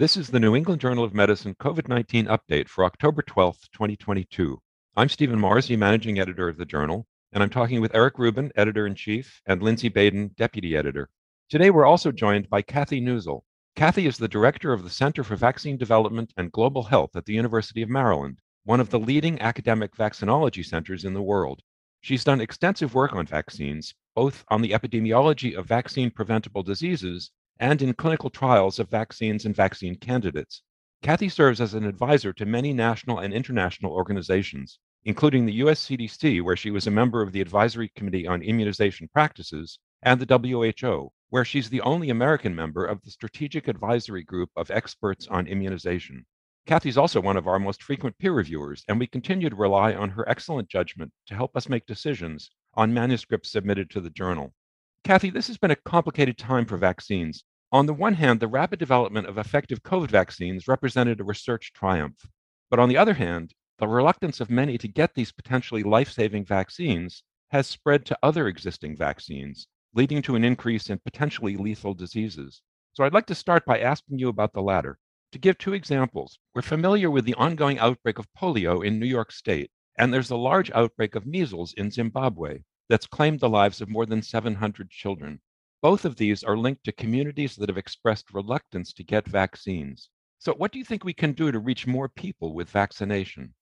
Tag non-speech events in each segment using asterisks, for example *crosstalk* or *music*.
This is the New England Journal of Medicine COVID 19 update for October 12th, 2022. I'm Stephen Morrissey, managing editor of the journal, and I'm talking with Eric Rubin, editor in chief, and Lindsay Baden, deputy editor. Today, we're also joined by Kathy Neuzil. Kathy is the director of the Center for Vaccine Development and Global Health at the University of Maryland, one of the leading academic vaccinology centers in the world. She's done extensive work on vaccines, both on the epidemiology of vaccine preventable diseases and in clinical trials of vaccines and vaccine candidates. Kathy serves as an advisor to many national and international organizations, including the US CDC, where she was a member of the Advisory Committee on Immunization Practices, and the WHO, where she's the only American member of the Strategic Advisory Group of Experts on Immunization. Kathy's also one of our most frequent peer reviewers, and we continue to rely on her excellent judgment to help us make decisions on manuscripts submitted to the journal. Kathy, this has been a complicated time for vaccines, on the one hand, the rapid development of effective COVID vaccines represented a research triumph. But on the other hand, the reluctance of many to get these potentially life saving vaccines has spread to other existing vaccines, leading to an increase in potentially lethal diseases. So I'd like to start by asking you about the latter. To give two examples, we're familiar with the ongoing outbreak of polio in New York State, and there's a large outbreak of measles in Zimbabwe that's claimed the lives of more than 700 children. Both of these are linked to communities that have expressed reluctance to get vaccines. So, what do you think we can do to reach more people with vaccination?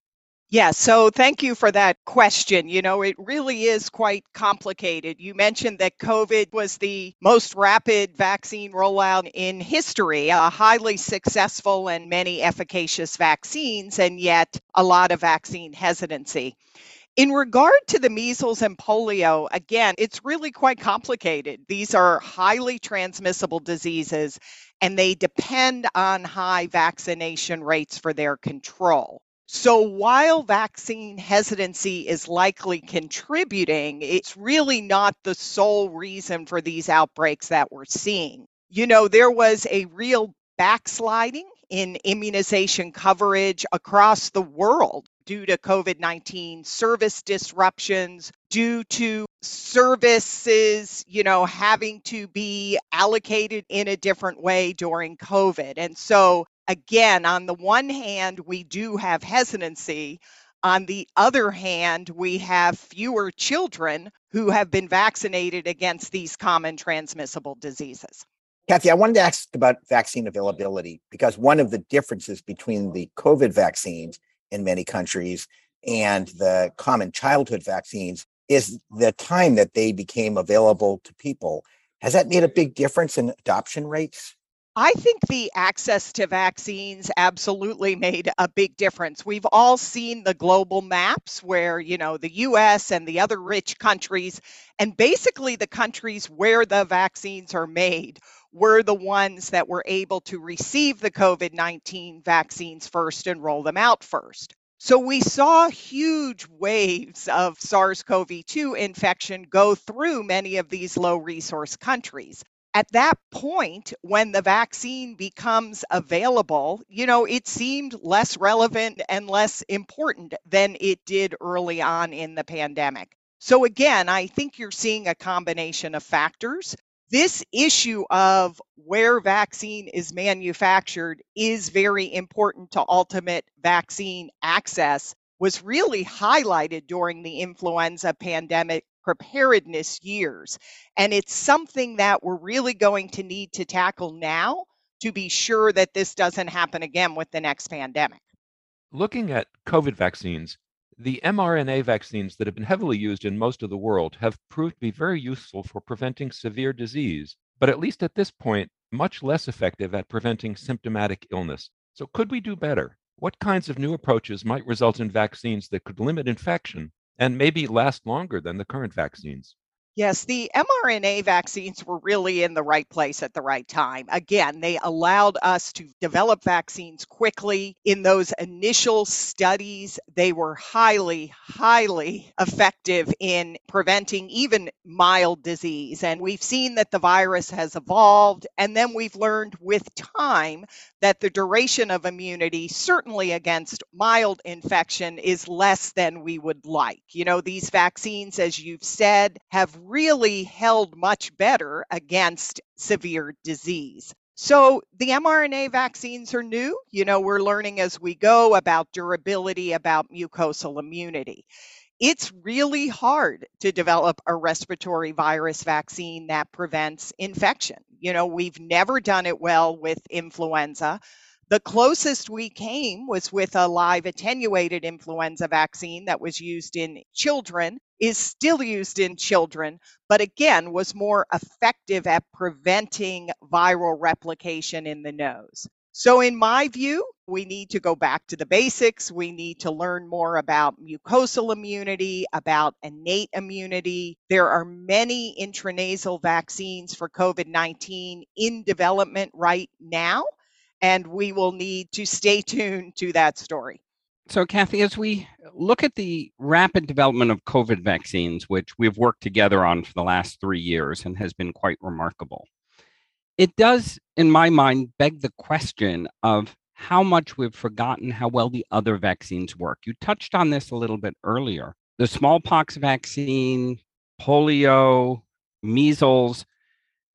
Yeah, so thank you for that question. You know, it really is quite complicated. You mentioned that COVID was the most rapid vaccine rollout in history, a highly successful and many efficacious vaccines, and yet a lot of vaccine hesitancy. In regard to the measles and polio, again, it's really quite complicated. These are highly transmissible diseases and they depend on high vaccination rates for their control. So while vaccine hesitancy is likely contributing, it's really not the sole reason for these outbreaks that we're seeing. You know, there was a real backsliding in immunization coverage across the world due to COVID 19 service disruptions, due to services, you know, having to be allocated in a different way during COVID. And so, again, on the one hand, we do have hesitancy. On the other hand, we have fewer children who have been vaccinated against these common transmissible diseases. Kathy, I wanted to ask about vaccine availability because one of the differences between the COVID vaccines in many countries and the common childhood vaccines is the time that they became available to people. Has that made a big difference in adoption rates? I think the access to vaccines absolutely *laughs* made a big difference. We've all seen the global maps where, you know, the US and the other rich countries, and basically the countries where the vaccines are made, were the ones that were able to receive the COVID 19 vaccines first and roll them out first. So we saw huge waves of SARS CoV 2 infection go through many of these low resource countries at that point, when the vaccine becomes available, you know, it seemed less relevant and less important than it did early on in the pandemic. So, again, I think you're seeing a combination of factors. This issue of where vaccine is manufactured is very important to ultimate vaccine access was really highlighted during the influenza pandemic preparedness years. And it's something that we're really going to need to tackle now to be sure that this doesn't happen again with the next pandemic. Looking at COVID vaccines, the mRNA vaccines that have been heavily used in most of the world have proved to be very useful for preventing severe disease, but at least at this point, much less effective at preventing symptomatic illness. So, could we do better? What kinds of new approaches might result in vaccines that could limit infection and maybe last longer than the current vaccines. Yes, the mRNA vaccines were really in the right place at the right time. Again, they allowed us to develop vaccines quickly. In those initial studies, they were highly, highly effective in preventing even mild disease. And we've seen that the virus has evolved. And then we've learned with time that the duration of immunity, certainly against mild infection, is less than we would like. You know, these vaccines, as you've said, have really held much better against severe disease. So the mRNA vaccines are new. You know, we're learning as we go about durability, about mucosal immunity. It's really hard to develop a respiratory virus vaccine that prevents infection. You know, we've never done it well with influenza. The closest we came was with a live attenuated influenza vaccine that was used in children, is still used in children, but again was more effective at preventing viral replication in the nose. So, in my view, we need to go back to the basics. We need to learn more about mucosal immunity, about innate immunity. There are many intranasal vaccines for COVID 19 in development right now and we will need to stay tuned to that story. So, Kathy, as we look at the rapid development of COVID vaccines, which we've worked together on for the last three years and has been quite remarkable, it does, in my mind, beg the question of how much we've forgotten how well the other vaccines work. You touched on this a little bit earlier. The smallpox vaccine, polio, measles,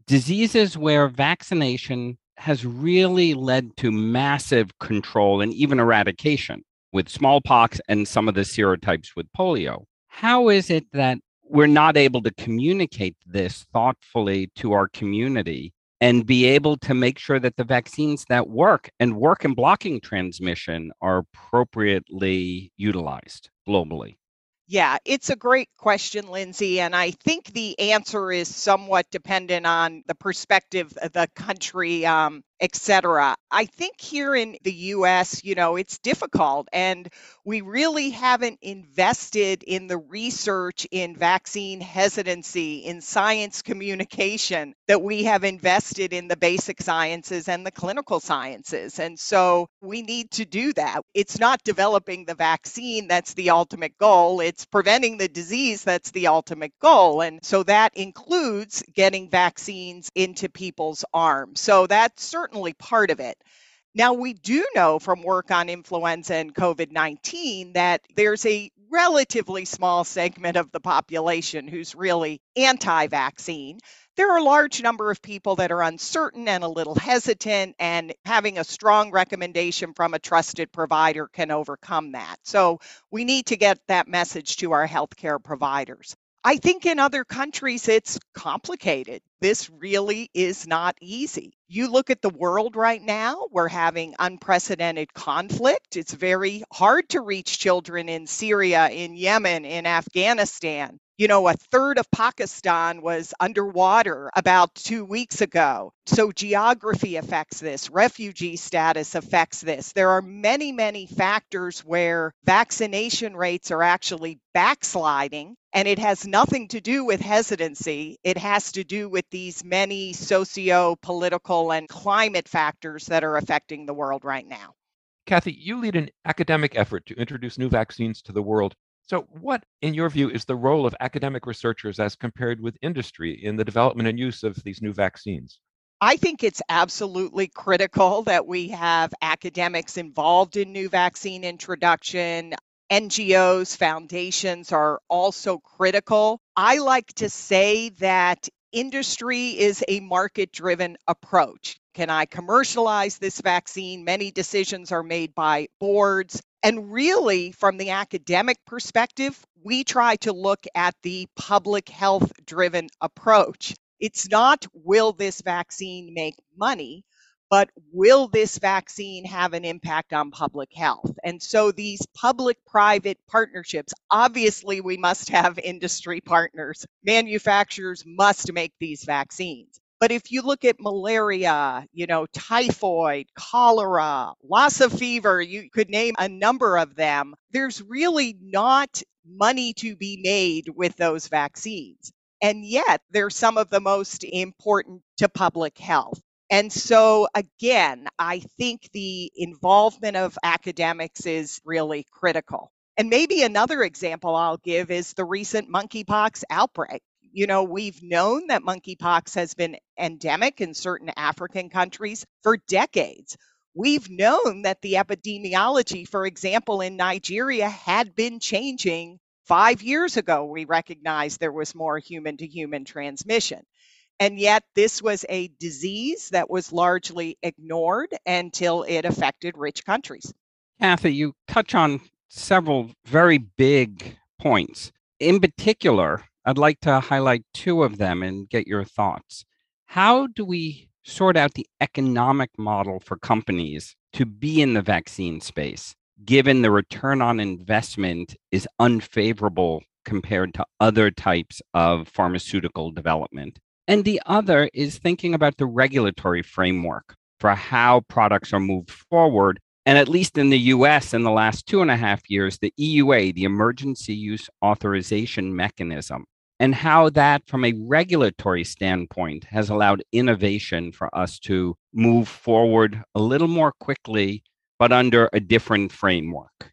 diseases where vaccination has really led to massive control and even eradication with smallpox and some of the serotypes with polio. How is it that we're not able to communicate this thoughtfully to our community and be able to make sure that the vaccines that work and work in blocking transmission are appropriately utilized globally? Yeah, it's a great question, Lindsay. And I think the answer is somewhat dependent on the perspective of the country um, etc. I think here in the US, you know, it's difficult and we really haven't invested in the research in vaccine hesitancy, in science communication that we have invested in the basic sciences and the clinical sciences. And so we need to do that. It's not developing the vaccine that's the ultimate goal, it's preventing the disease that's the ultimate goal. And so that includes getting vaccines into people's arms. So that's certainly certainly part of it. Now, we do know from work on influenza and COVID 19 that there's a relatively small segment of the population who's really anti vaccine. There are a large number of people that are uncertain and a little hesitant, and having a strong recommendation from a trusted provider can overcome that. So, we need to get that message to our healthcare providers. I think in other countries it's complicated. This really is not easy. You look at the world right now, we're having unprecedented conflict. It's very hard to reach children in Syria, in Yemen, in Afghanistan. You know, a third of Pakistan was underwater about two weeks ago. So, geography affects this, refugee status affects this. There are many, many factors where vaccination rates are actually backsliding, and it has nothing to do with hesitancy. It has to do with these many socio political and climate factors that are affecting the world right now. Kathy, you lead an academic effort to introduce new vaccines to the world. So, what, in your view, is the role of academic researchers as compared with industry in the development and use of these new vaccines? I think it's absolutely critical that we have academics involved in new vaccine introduction. NGOs, foundations are also critical. I like to say that industry is a market driven approach. Can I commercialize this vaccine? Many decisions are made by boards. And really, from the academic perspective, we try to look at the public health driven approach. It's not will this vaccine make money, but will this vaccine have an impact on public health? And so these public private partnerships, obviously, we must have industry partners. Manufacturers must make these vaccines. But if you look at malaria, you know, typhoid, cholera, Lassa fever, you could name a number of them. There's really not money to be made with those vaccines. And yet, they're some of the most important to public health. And so, again, I think the involvement of academics is really critical. And maybe another example I'll give is the recent monkeypox outbreak you know, we've known that monkeypox has been endemic in certain African countries for decades. We've known that the epidemiology, for example, in Nigeria had been changing five years ago. We recognized there was more human to human transmission. And yet, this was a disease that was largely ignored until it affected rich countries. Kathy, you touch on several very big points. In particular, I'd like to highlight two of them and get your thoughts. How do we sort out the economic model for companies to be in the vaccine space, given the return on investment is unfavorable compared to other types of pharmaceutical development? And the other is thinking about the regulatory framework for how products are moved forward. And at least in the US in the last two and a half years, the EUA, the Emergency Use Authorization Mechanism, and how that, from a regulatory standpoint, has allowed innovation for us to move forward a little more quickly, but under a different framework.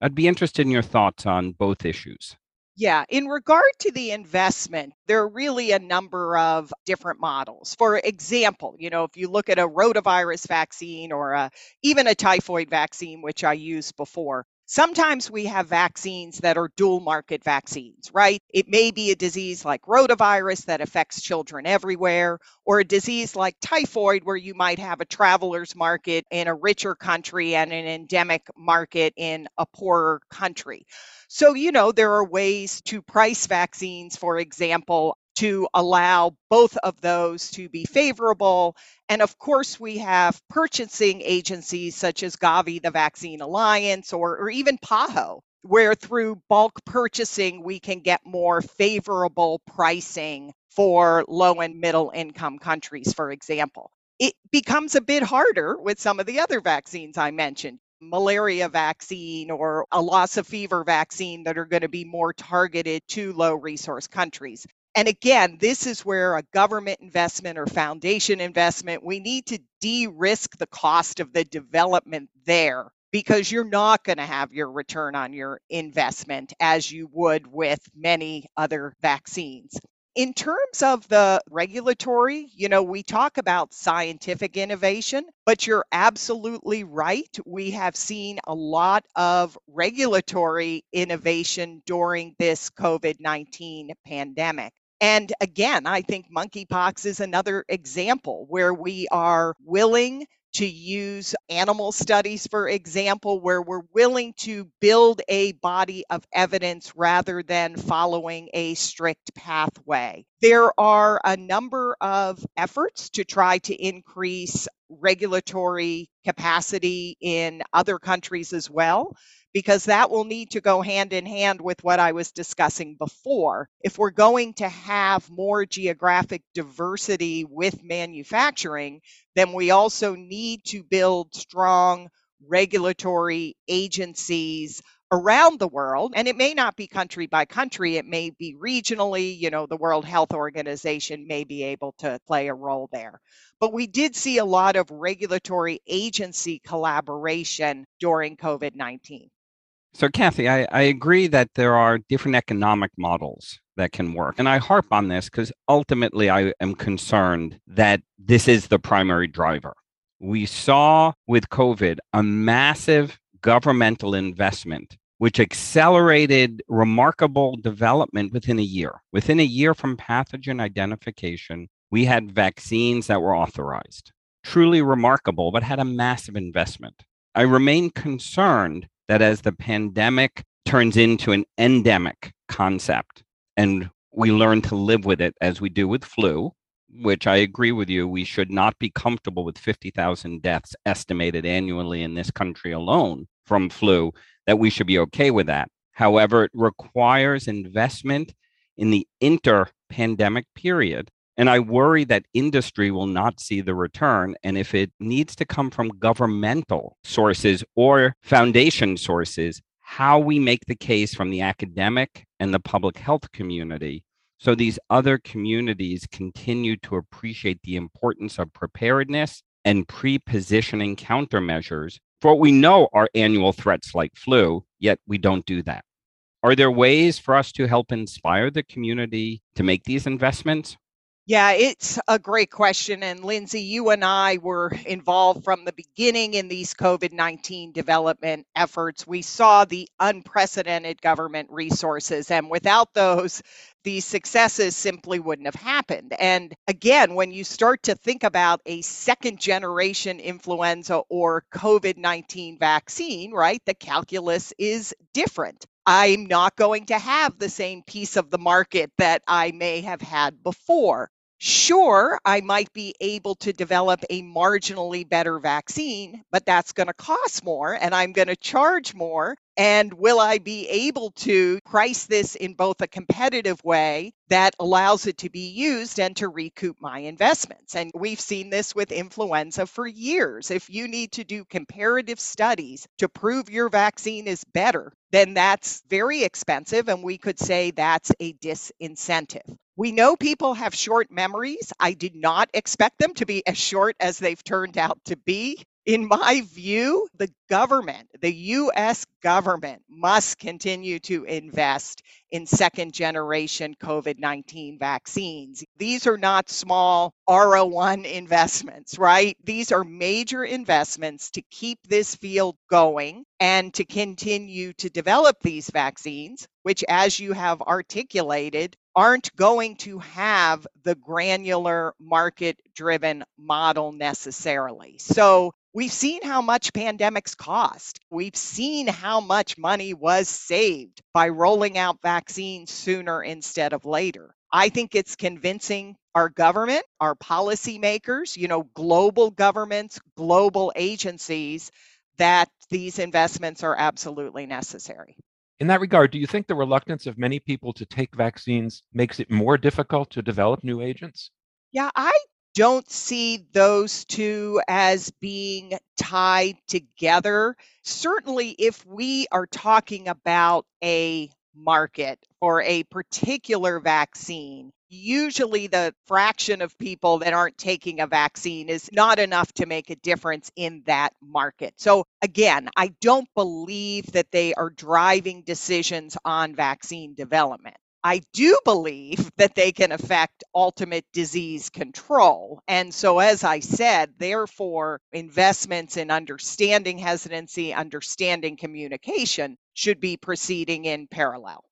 I'd be interested in your thoughts on both issues. Yeah, in regard to the investment, there are really a number of different models. For example, you know, if you look at a rotavirus vaccine or a, even a typhoid vaccine, which I used before, Sometimes we have vaccines that are dual market vaccines, right? It may be a disease like rotavirus that affects children everywhere, or a disease like typhoid where you might have a traveler's market in a richer country and an endemic market in a poorer country. So, you know, there are ways to price vaccines, for example, to allow both of those to be favorable. And of course, we have purchasing agencies such as Gavi, the Vaccine Alliance, or, or even PAHO, where through bulk purchasing, we can get more favorable pricing for low and middle income countries, for example. It becomes a bit harder with some of the other vaccines I mentioned malaria vaccine or a Lassa fever vaccine that are going to be more targeted to low resource countries. And again, this is where a government investment or foundation investment, we need to de risk the cost of the development there because you're not going to have your return on your investment as you would with many other vaccines. In terms of the regulatory, you know, we talk about scientific innovation, but you're absolutely right. We have seen a lot of regulatory innovation during this COVID 19 pandemic. And again, I think monkeypox is another example where we are willing to use animal studies, for example, where we're willing to build a body of evidence rather than following a strict pathway. There are a number of efforts to try to increase regulatory capacity in other countries as well because that will need to go hand in hand with what I was discussing before. If we're going to have more geographic diversity with manufacturing, then we also need to build strong regulatory agencies around the world. And it may not be country by country. It may be regionally. You know the world health organization may be able to play a role there. But we did see a lot of regulatory agency collaboration during covid-19 so, Kathy, I, I agree that there are different economic models that can work. And I harp on this because ultimately I am concerned that this is the primary driver. We saw with COVID a massive governmental investment, which accelerated remarkable development within a year. Within a year from pathogen identification, we had vaccines that were authorized. Truly remarkable, but had a massive investment. I remain concerned that as the pandemic turns into an endemic concept and we learn to live with it as we do with flu, which I agree with you, we should not be comfortable with 50,000 deaths estimated annually in this country alone from flu, that we should be okay with that. However, it requires investment in the inter pandemic period and I worry that industry will not see the return. And if it needs to come from governmental sources or foundation sources, how we make the case from the academic and the public health community so these other communities continue to appreciate the importance of preparedness and pre positioning countermeasures for what we know are annual threats like flu, yet we don't do that. Are there ways for us to help inspire the community to make these investments? Yeah, it's a great question. And Lindsay, you and I were involved from the beginning in these COVID 19 development efforts. We saw the unprecedented government resources, and without those, these successes simply wouldn't have happened. And again, when you start to think about a second generation influenza or COVID 19 vaccine, right, the calculus is different. I'm not going to have the same piece of the market that I may have had before. Sure, I might be able to develop a marginally better vaccine, but that's going to cost more and I'm going to charge more. And will I be able to price this in both a competitive way that allows it to be used and to recoup my investments? And we've seen this with influenza for years. If you need to do comparative studies to prove your vaccine is better, then that's very expensive. And we could say that's a disincentive. We know people have short memories. I did not expect them to be as short as they've turned out to be in my view, the government, the US government, must continue to invest in second generation COVID 19 vaccines. These are not small R01 investments, right? These are major investments to keep this field going and to continue to develop these vaccines, which, as you have articulated, aren't going to have the granular market driven model necessarily. So We've seen how much pandemics cost. We've seen how much money was saved by rolling out vaccines sooner instead of later. I think it's convincing our government, our policymakers, you know, global governments, global agencies that these investments are absolutely necessary. In that regard, do you think the reluctance of many people to take vaccines makes it more difficult to develop new agents? Yeah, I don't see those two as being tied together. Certainly, if we are talking about a market for a particular vaccine, usually the fraction of people that aren't taking a vaccine is not enough to make a difference in that market. So, again, I don't believe that they are driving decisions on vaccine development. I do believe *laughs* that they can affect ultimate disease control. And so, as I said, therefore, investments in understanding hesitancy, understanding communication should be proceeding in parallel.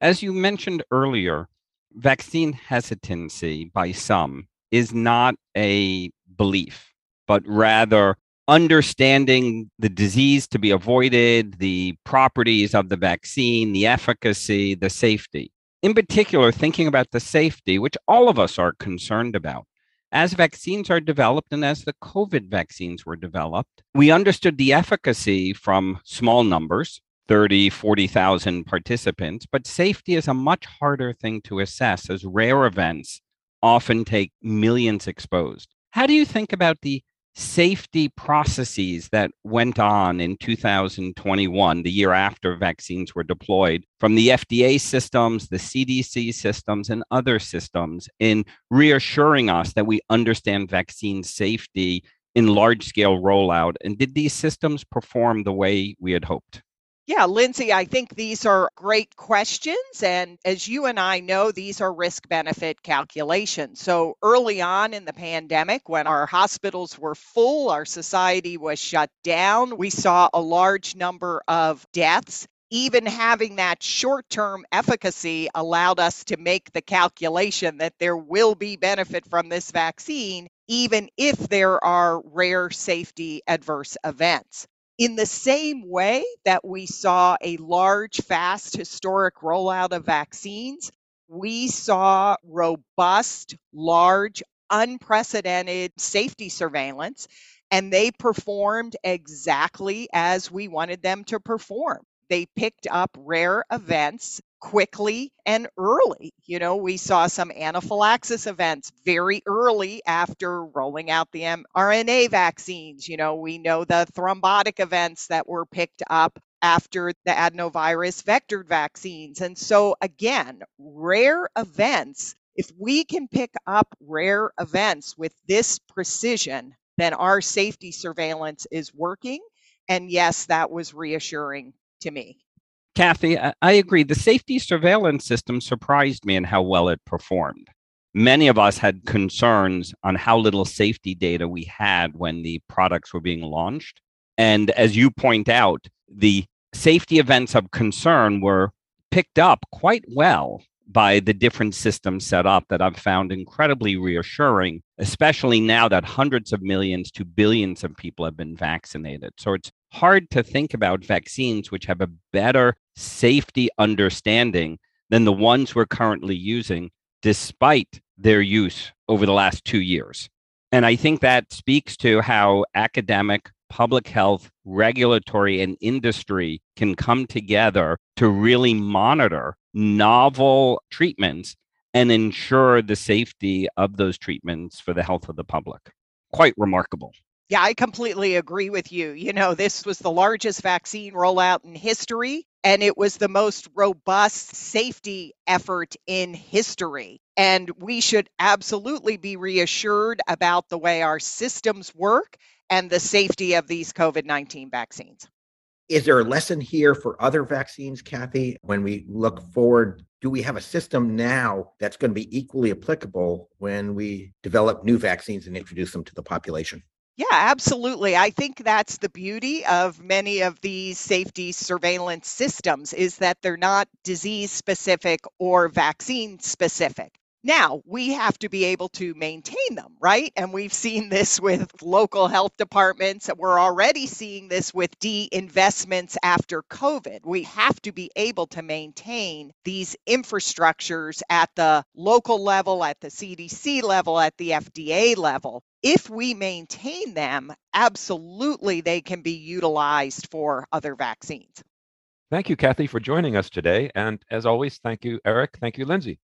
As you mentioned earlier, vaccine hesitancy by some is not a belief, but rather understanding the disease to be avoided, the properties of the vaccine, the efficacy, the safety in particular, thinking about the safety, which all of us are concerned about. As vaccines are developed and as the COVID vaccines were developed, we understood the efficacy from small numbers, 30, 40,000 participants, but safety is a much harder thing to assess as rare events often take millions exposed. How do you think about the safety processes that went on in 2021, the year after vaccines were deployed, from the FDA systems, the CDC systems, and other systems in reassuring us that we understand vaccine safety in large scale rollout? And did these systems perform the way we had hoped? Yeah, Lindsay, I think these are great questions. And as you and I know, these are risk benefit calculations. So early on in the pandemic, when our hospitals were full, our society was shut down, we saw a large number of deaths. Even having that short term efficacy allowed us to make the calculation that there will be benefit from this vaccine, even if there are rare safety adverse events. In the same way that we saw a large, fast, historic rollout of vaccines, we saw robust, large, unprecedented safety surveillance, and they performed exactly as we wanted them to perform. They picked up rare events quickly and early. You know, we saw some anaphylaxis events very early after rolling out the mRNA vaccines. You know, we know the thrombotic events that were picked up after the adenovirus vector vaccines. And so, again, rare events, if we can pick up rare events with this precision, then our safety surveillance is working. And yes, that was reassuring to me. Kathy, I agree. The safety surveillance system surprised me in how well it performed. many of us had concerns on how little safety data we had when the products were being launched. And as you point out, the safety events of concern were picked up quite well by the different systems set up that I've found incredibly reassuring, especially now that hundreds of millions to billions of people have been vaccinated. So it's hard to think about vaccines which have a better safety understanding than the ones we're currently using, despite their use over the last two years. And I think that speaks to how academic, public health, regulatory, and industry can come together to really monitor novel treatments and ensure the safety of those treatments for the health of the public. Quite remarkable. Yeah, I completely agree with you. You know, this was the largest vaccine rollout in history, and it was the most robust safety effort in history. And we should absolutely be reassured about the way our systems work and the safety of these COVID 19 vaccines. Is there a lesson here for other vaccines, Kathy? When we look forward, do we have a system now that's going to be equally applicable when we develop new vaccines and introduce them to the population? Yeah, absolutely. I think that's the beauty of many of these safety surveillance systems is that they're not disease specific or vaccine specific. Now, we have to be able to maintain them, right? And we've seen this with local health departments. We're already seeing this with de investments after COVID. We have to be able to maintain these infrastructures at the local level, at the CDC level, at the FDA level. If we maintain them, absolutely they can be utilized for other vaccines. Thank you, Kathy, for joining us today. And as always, thank you, Eric. Thank you, Lindsay.